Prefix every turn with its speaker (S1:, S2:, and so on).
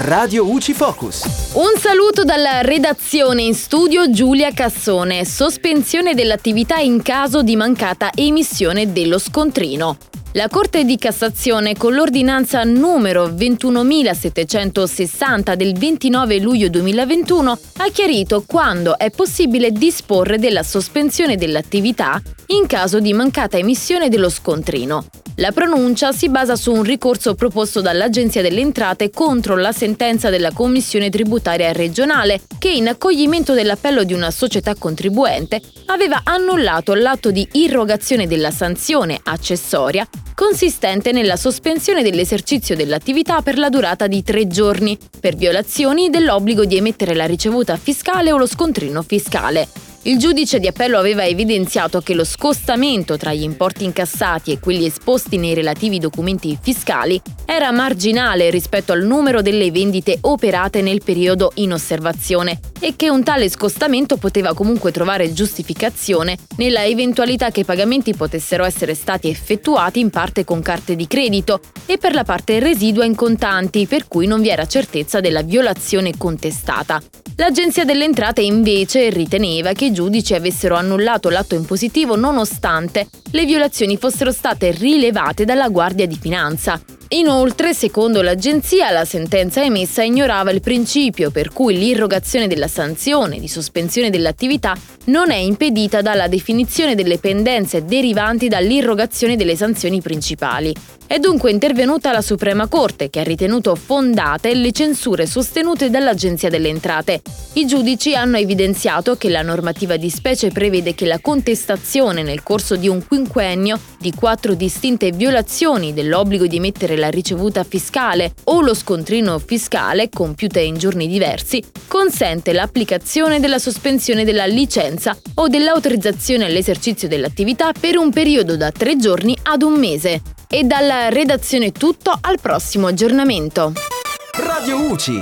S1: Radio UCI Focus.
S2: Un saluto dalla redazione in studio Giulia Cassone. Sospensione dell'attività in caso di mancata emissione dello scontrino. La Corte di Cassazione, con l'ordinanza numero 21.760 del 29 luglio 2021, ha chiarito quando è possibile disporre della sospensione dell'attività in caso di mancata emissione dello scontrino. La pronuncia si basa su un ricorso proposto dall'Agenzia delle Entrate contro la sentenza della Commissione tributaria regionale che, in accoglimento dell'appello di una società contribuente, aveva annullato l'atto di irrogazione della sanzione accessoria consistente nella sospensione dell'esercizio dell'attività per la durata di tre giorni, per violazioni dell'obbligo di emettere la ricevuta fiscale o lo scontrino fiscale. Il giudice di appello aveva evidenziato che lo scostamento tra gli importi incassati e quelli esposti nei relativi documenti fiscali era marginale rispetto al numero delle vendite operate nel periodo in osservazione e che un tale scostamento poteva comunque trovare giustificazione nella eventualità che i pagamenti potessero essere stati effettuati in parte con carte di credito e per la parte residua in contanti, per cui non vi era certezza della violazione contestata. L'Agenzia delle Entrate invece riteneva che giudici avessero annullato l'atto impositivo nonostante le violazioni fossero state rilevate dalla Guardia di Finanza. Inoltre, secondo l'agenzia, la sentenza emessa ignorava il principio per cui l'irrogazione della sanzione di sospensione dell'attività non è impedita dalla definizione delle pendenze derivanti dall'irrogazione delle sanzioni principali. È dunque intervenuta la Suprema Corte, che ha ritenuto fondate le censure sostenute dall'Agenzia delle Entrate. I giudici hanno evidenziato che la normativa di specie prevede che la contestazione nel corso di un quinquennio di quattro distinte violazioni dell'obbligo di emettere la ricevuta fiscale o lo scontrino fiscale, compiute in giorni diversi, consente l'applicazione della sospensione della licenza o dell'autorizzazione all'esercizio dell'attività per un periodo da tre giorni ad un mese. E dalla redazione tutto al prossimo aggiornamento.
S1: Radio UCI.